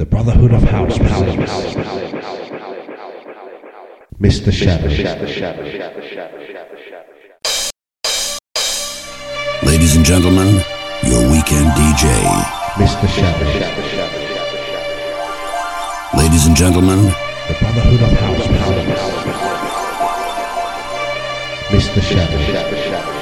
The Brotherhood of House. Mr. Shadow. Ladies and gentlemen, your weekend DJ. Mr. Shadow. Ladies and gentlemen, The Brotherhood of House. Mr. Shadow.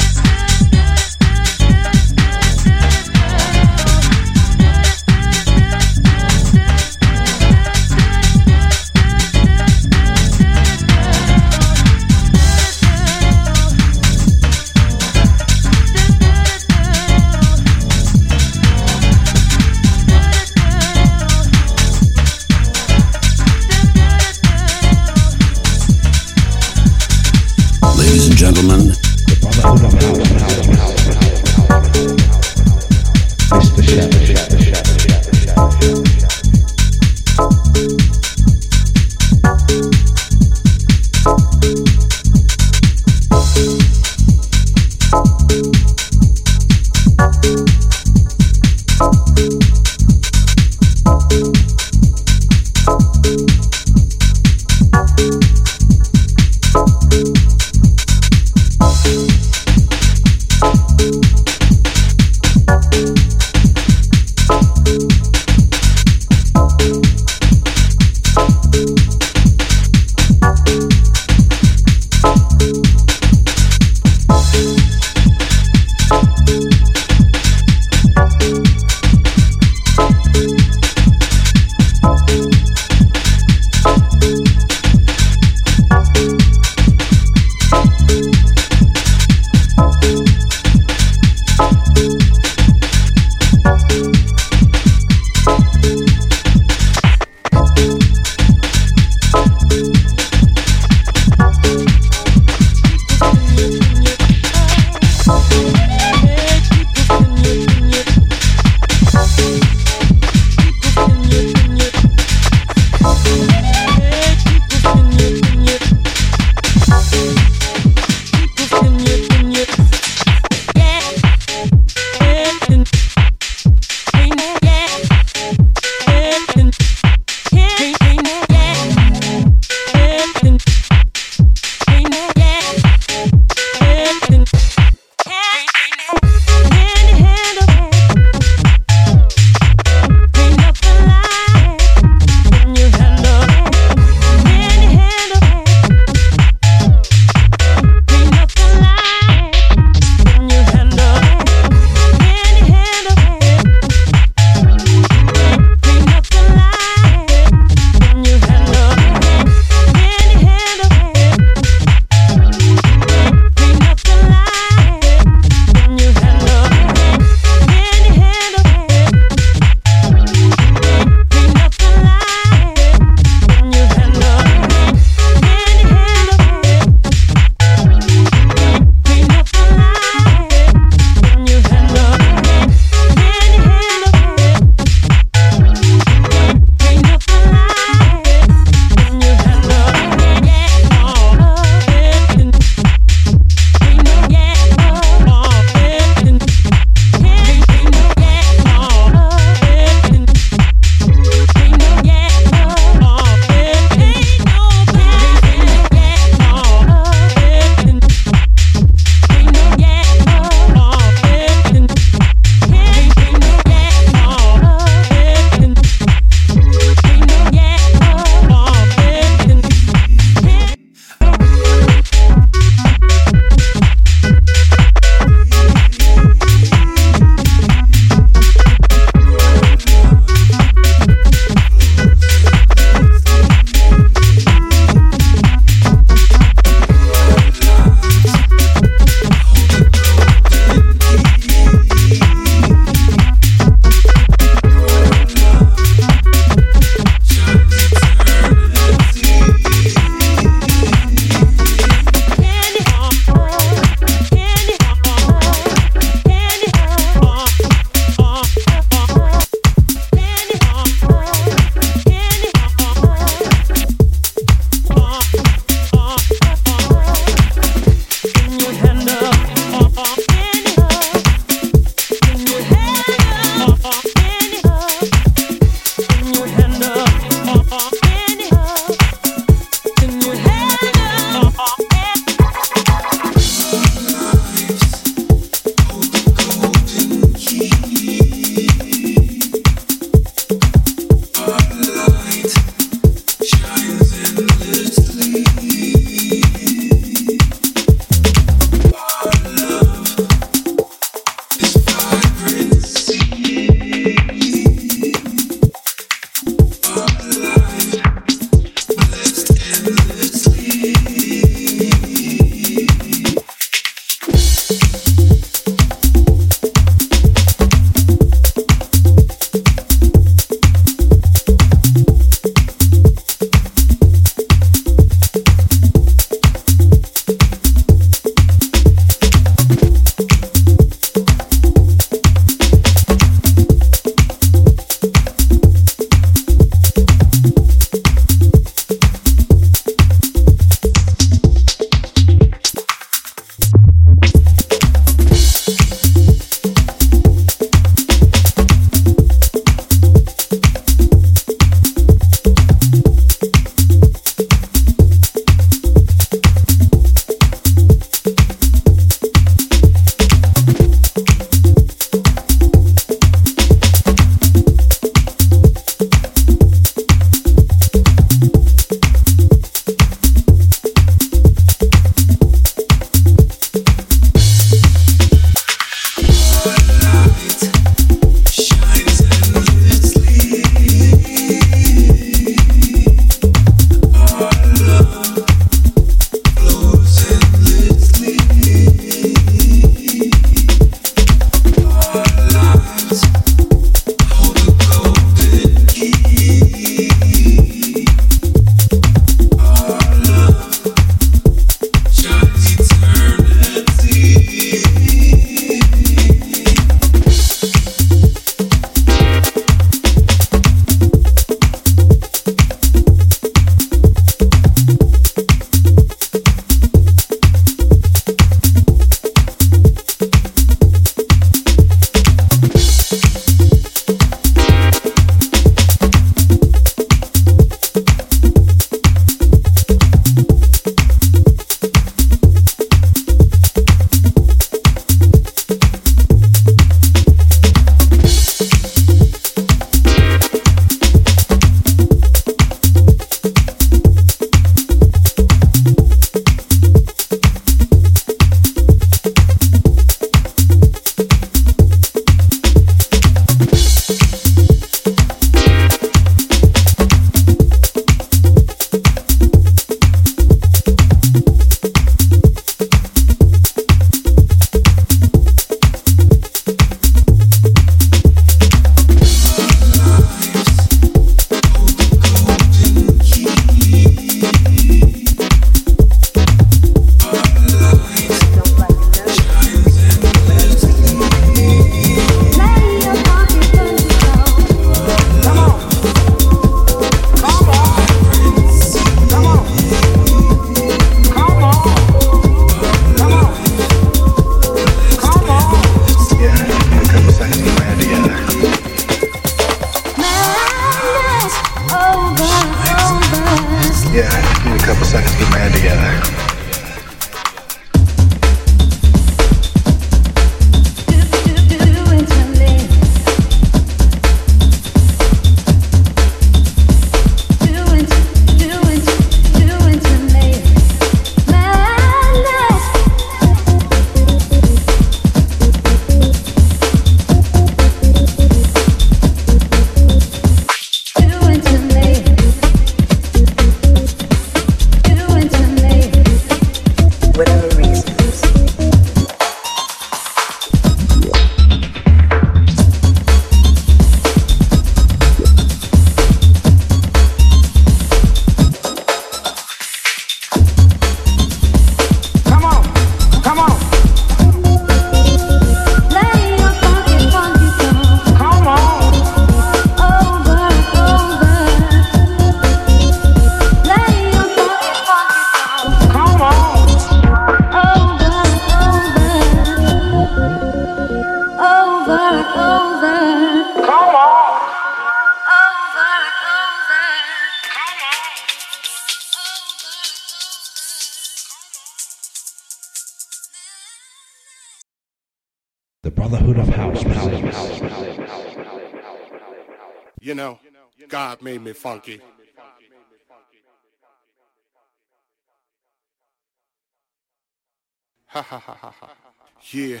Yeah.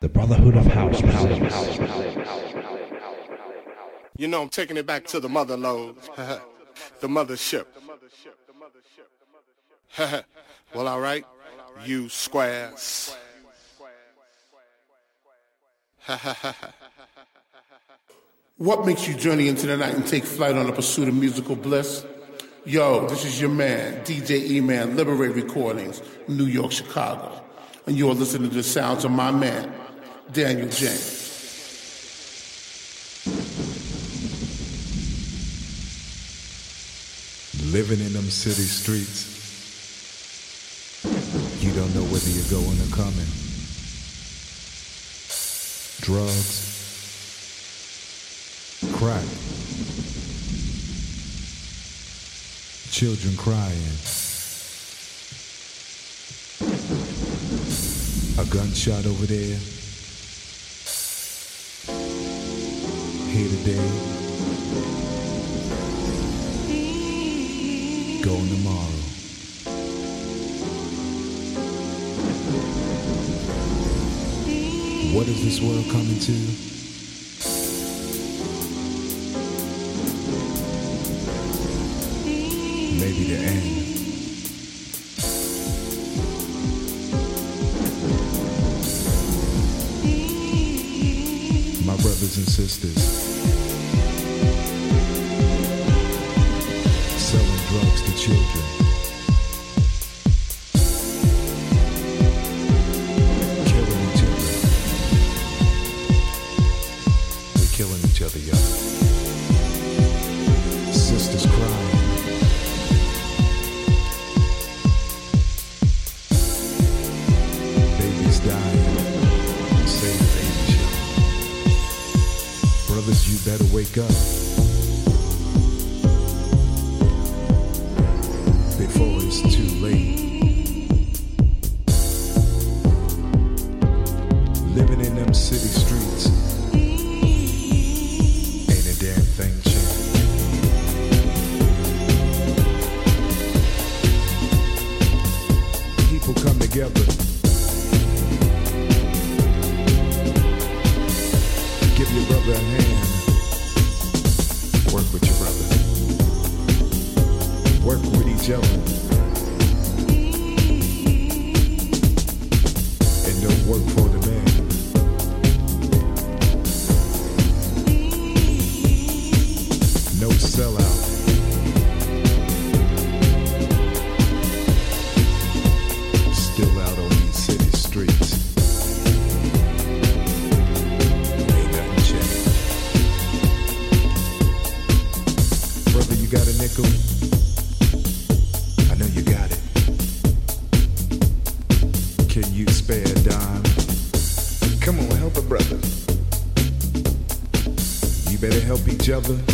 The Brotherhood of House. You know, I'm taking it back to the mother lode. the mothership. well, all right. You squares. Ha ha ha ha. What makes you journey into the night and take flight on the pursuit of musical bliss? Yo, this is your man, DJ E-Man, Liberate Recordings, New York, Chicago. And you're listening to the sounds of my man, Daniel James. Living in them city streets, you don't know whether you're going or coming. Drugs, crack. Children crying. A gunshot over there. Here today. Going tomorrow. What is this world coming to? The end. My brothers and sisters, each other.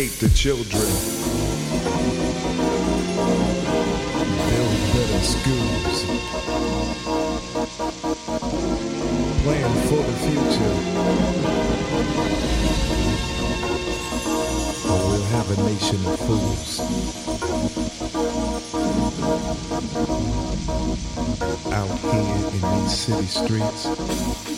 Educate the children. Build better schools. Plan for the future. Or we'll have a nation of fools. Out here in these city streets.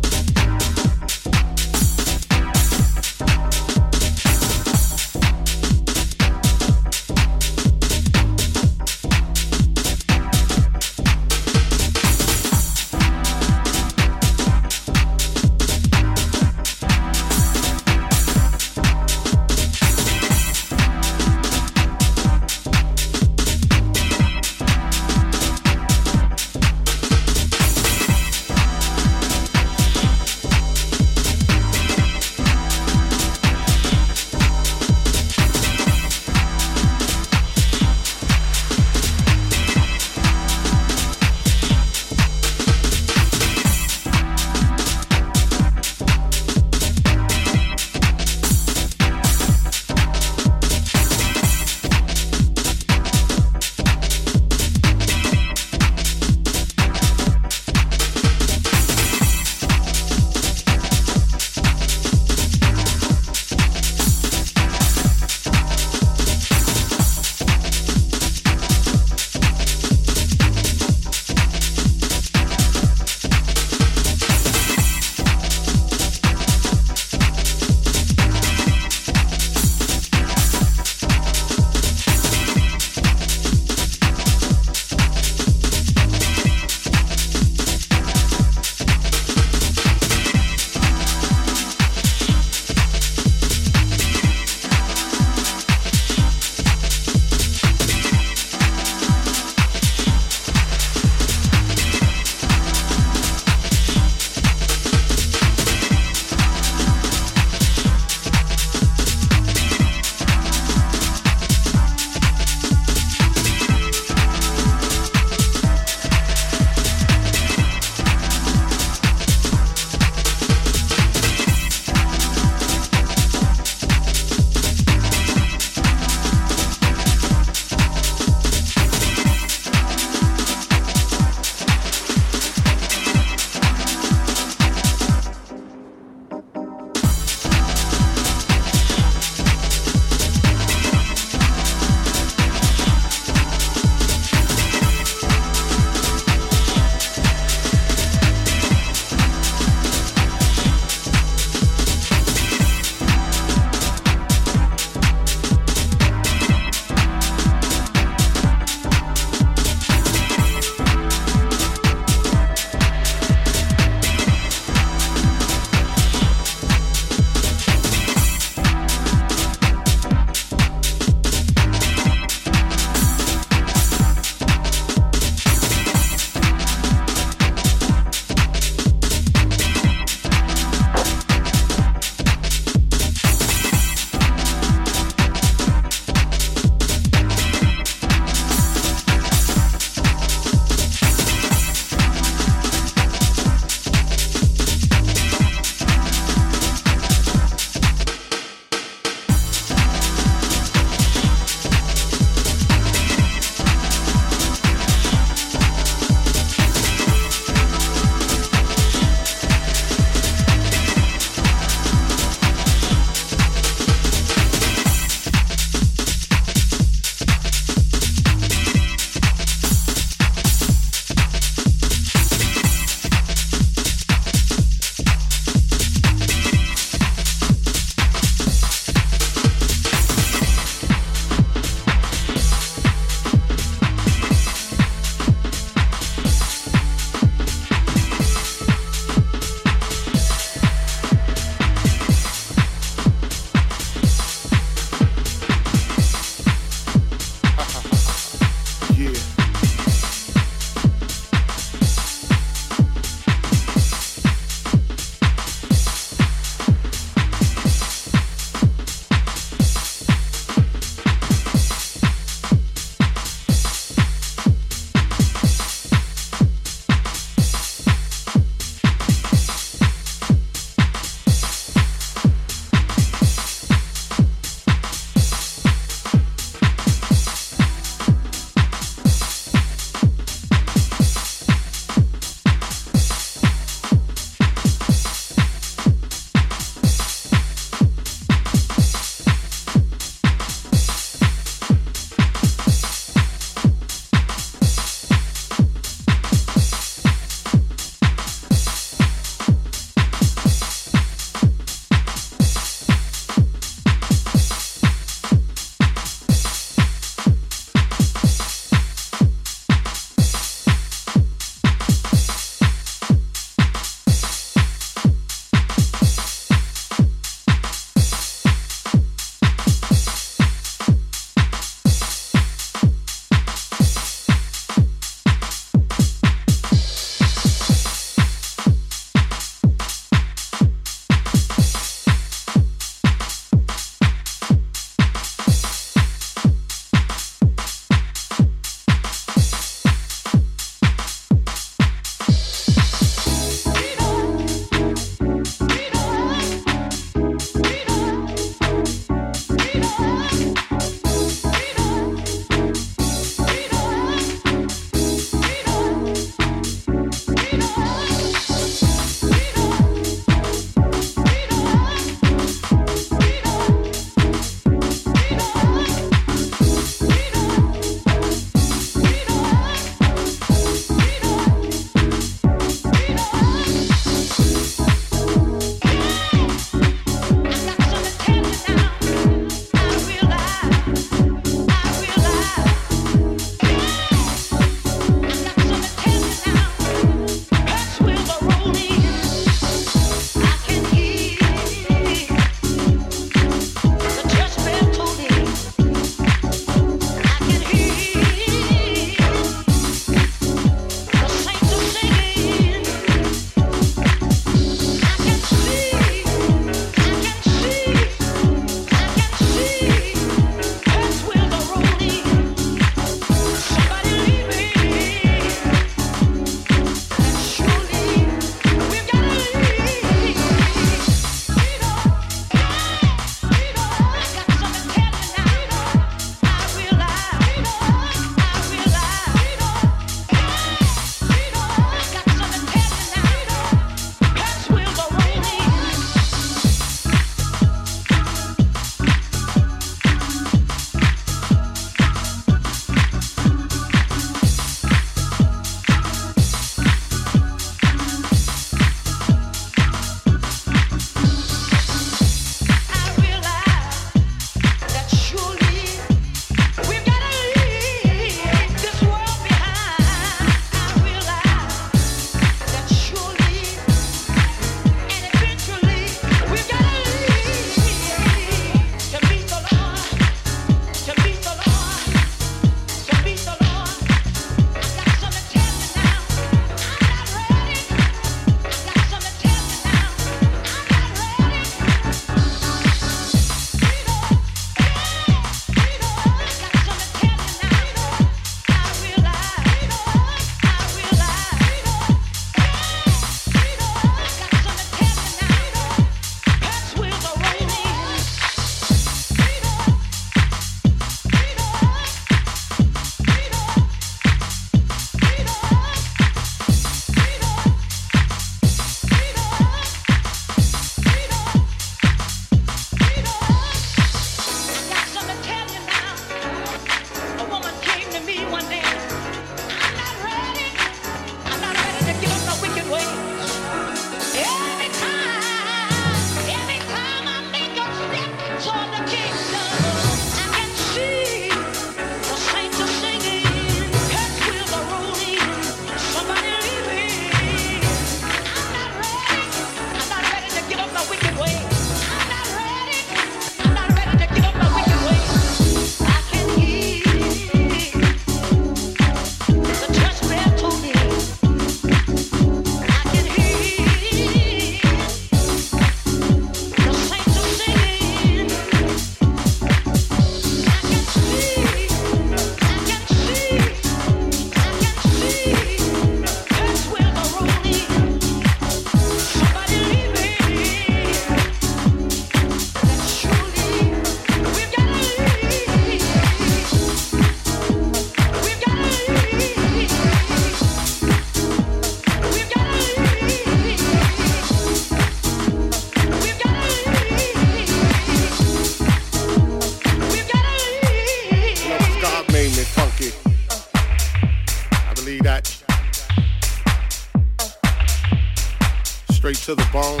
bone.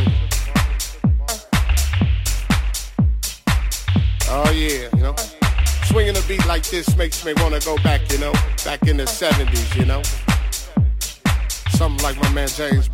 Oh yeah, you know. Swinging a beat like this makes me wanna go back, you know, back in the 70s, you know. Something like my man James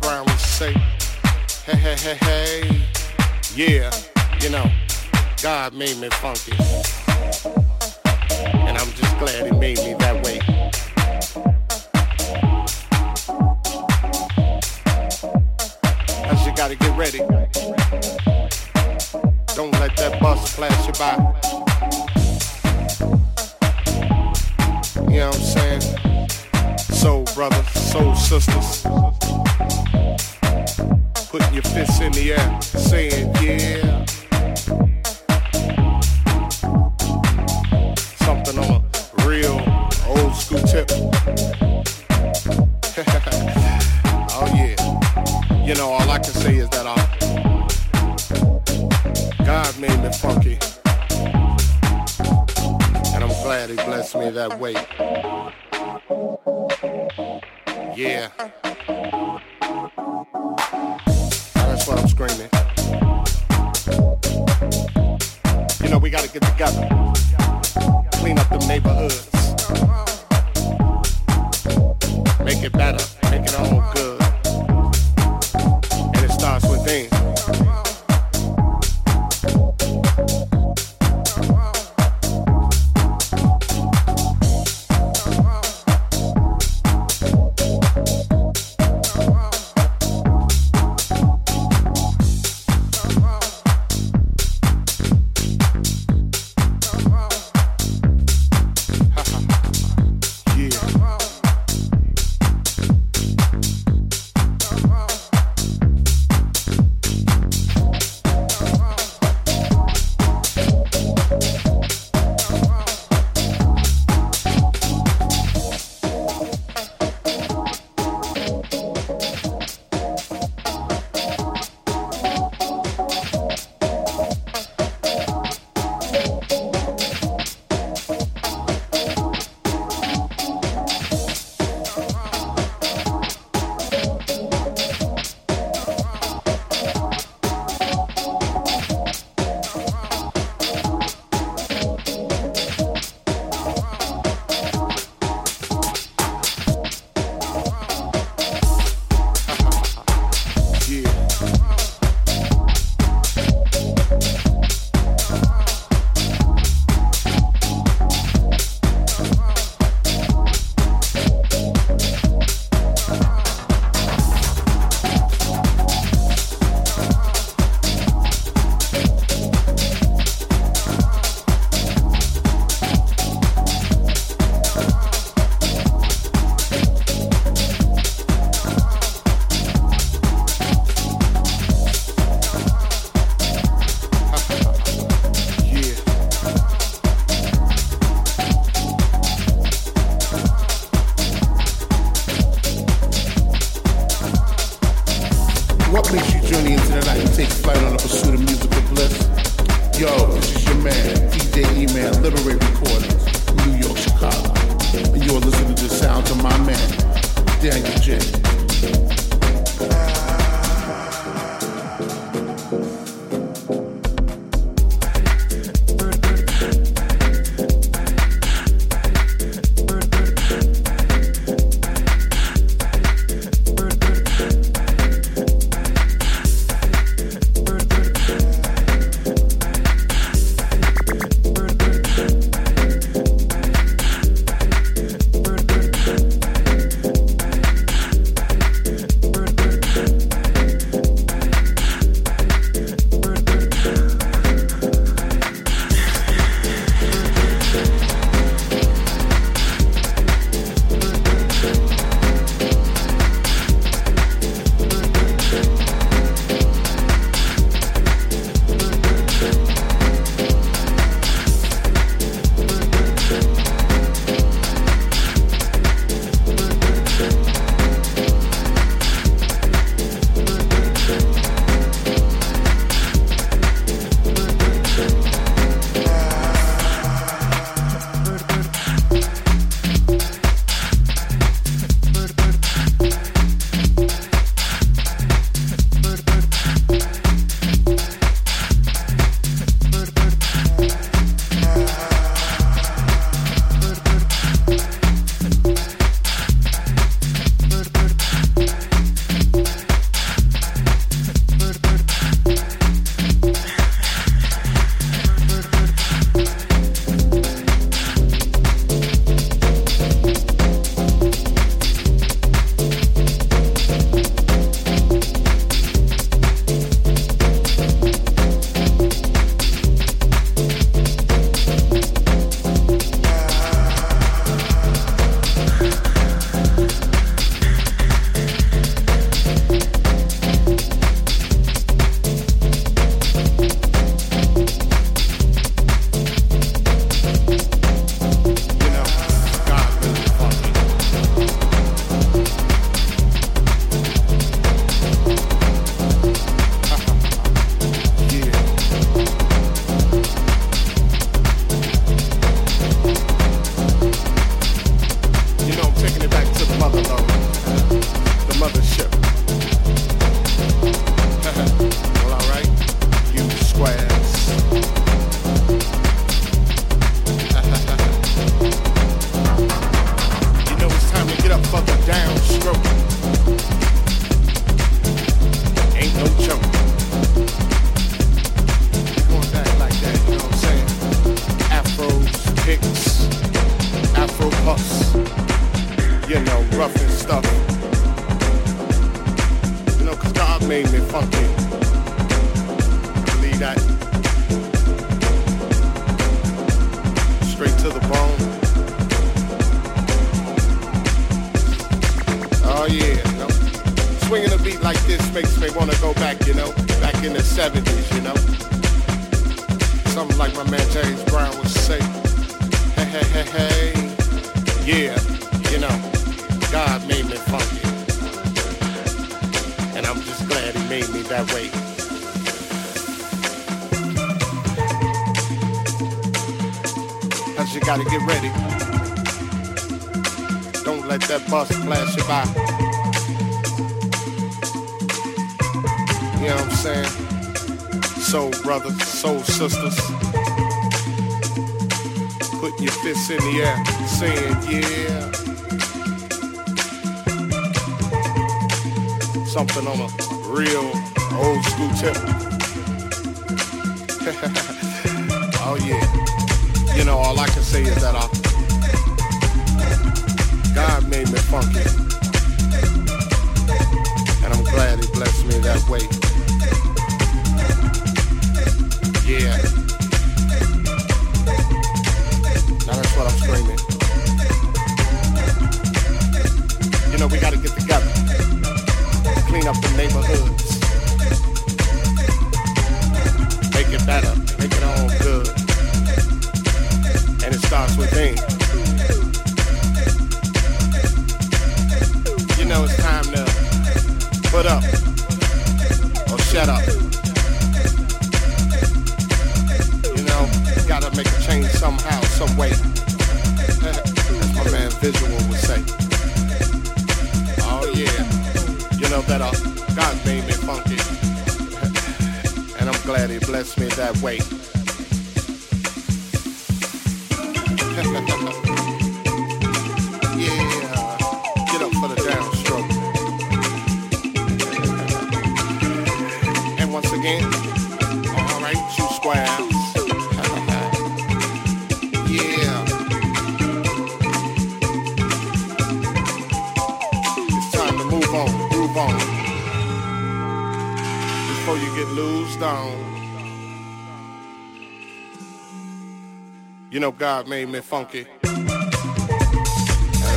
know God made me funky. And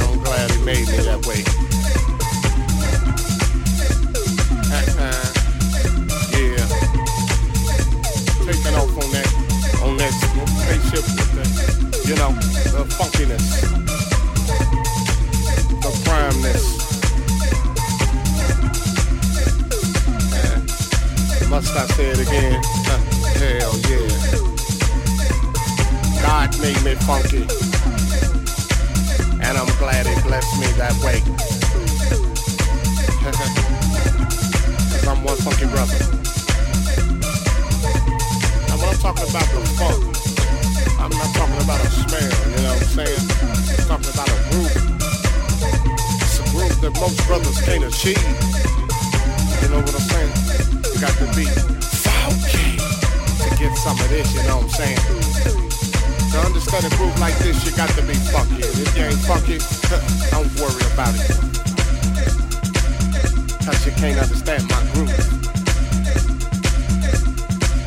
I'm glad he made me that way. yeah. Taking off on that on that spaceship you know, the funkiness. The primeness. Must I say it again? Hell yeah. God made me funky. And I'm glad it blessed me that way. Cause I'm one funky brother. Now when I'm talking about the funk, I'm not talking about a smell, you know what I'm saying? I'm talking about a groove. It's a groove that most brothers can't achieve. You know what I'm saying? You got to be funky to get some of this, you know what I'm saying? To understand a groove like this, you got to be funky. And if you ain't funky, don't worry about it. Cause you can't understand my groove.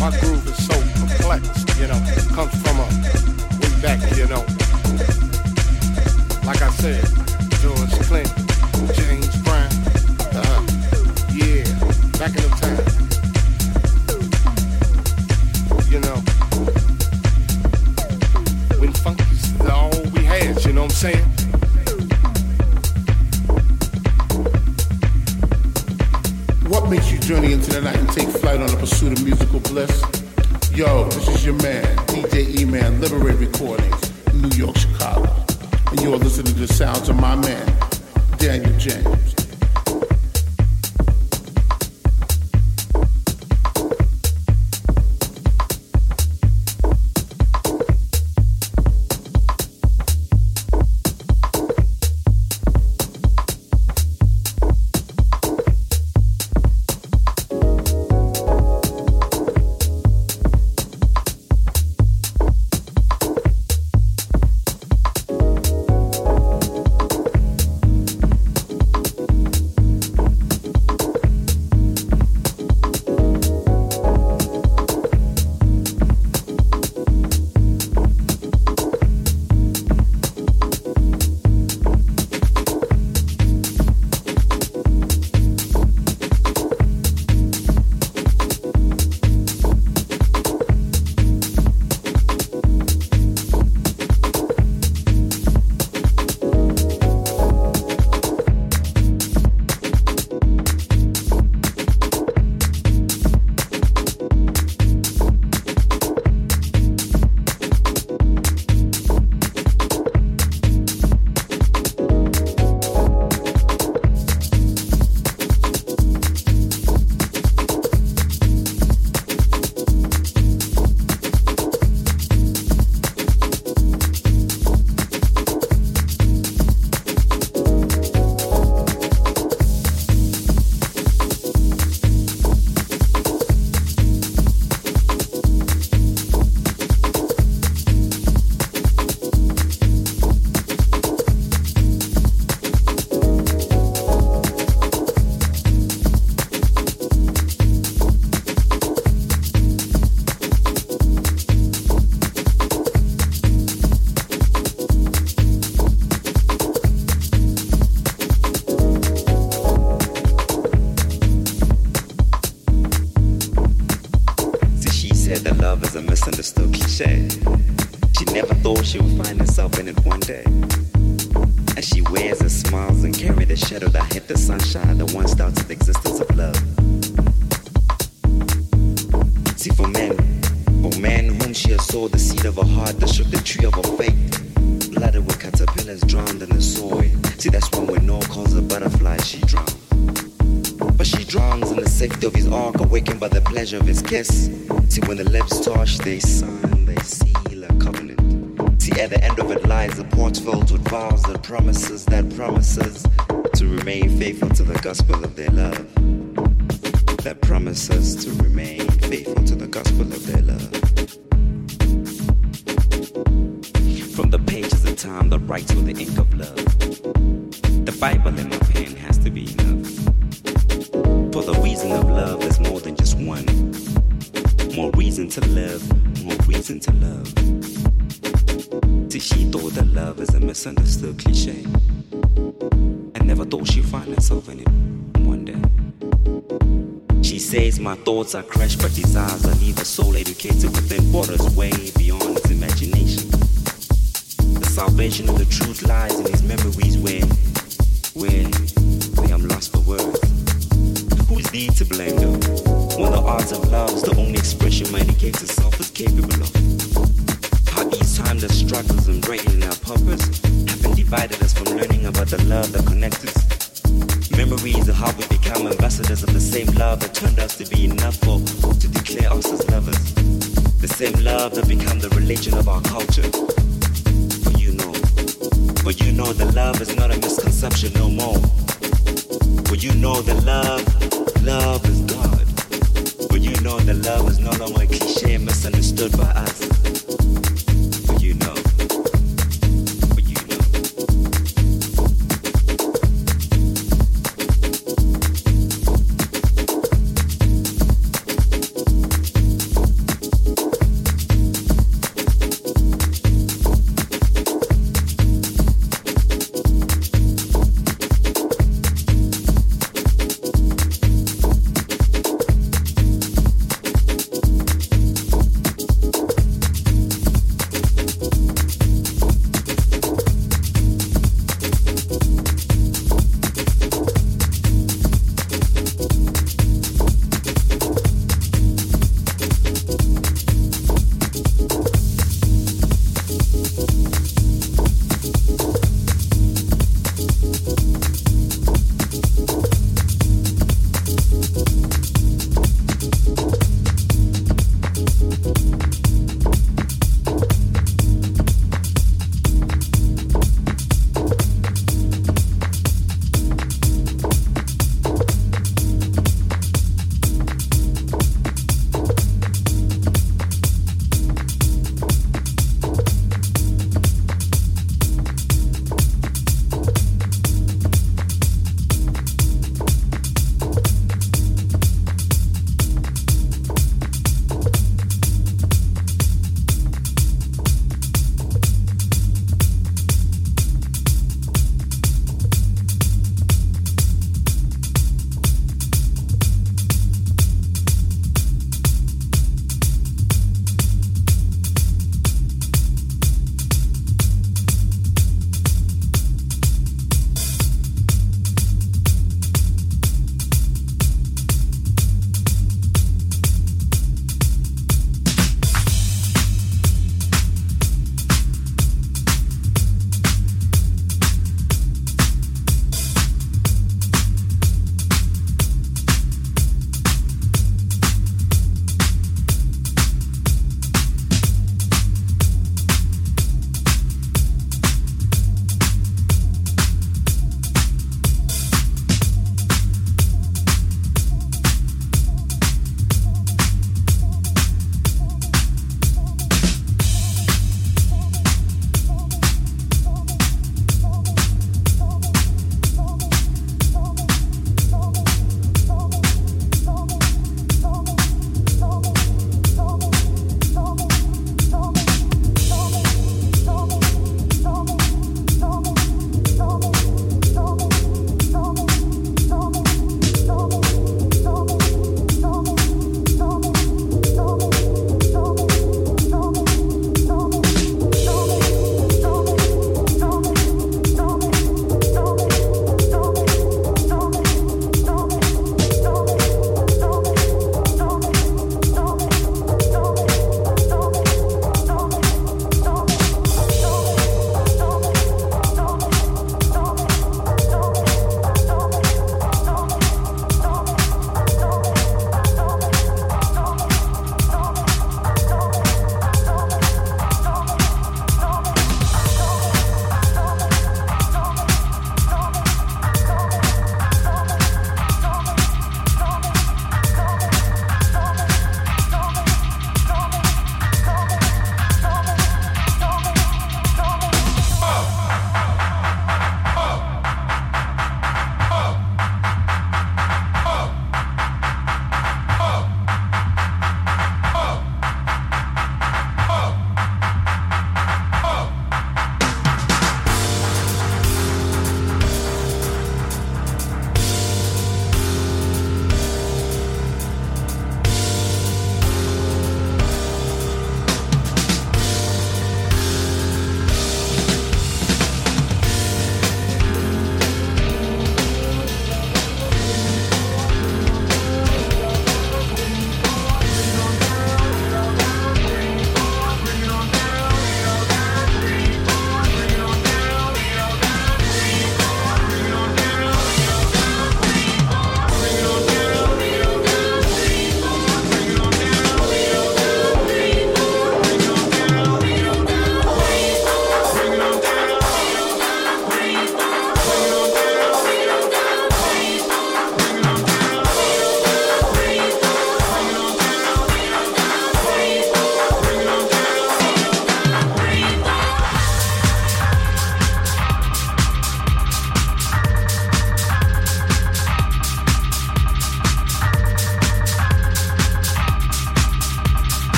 My groove is so complex, you know, comes from a way back, you know. Like I said, George Clinton, James Brown, uh, yeah, back in the time. Bliss? Yo, this is your man, said that love is a misunderstood cliche. She never thought she would find herself in it one day. As she wears her smiles and carry the shadow that hit the sunshine that once started the existence of love. See, for men, for men whom she has sowed the seed of her heart that shook the tree of her faith, blooded with caterpillars drowned in the soil. See, that's when when no calls a butterfly, she drowns. But she drowns in the safety of his ark, awakened by the pleasure of his kiss. See, when the lips touch, they sign, they seal a covenant. See, at the end of it lies a port filled with vows and promises that promises to remain faithful to the gospel of their love. That promises to remain faithful to the gospel of their love. From the pages of time that writes with thoughts are but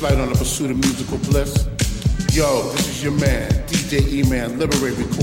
flight on the pursuit of musical bliss? Yo, this is your man, DJ E-Man, Liberate Recordings,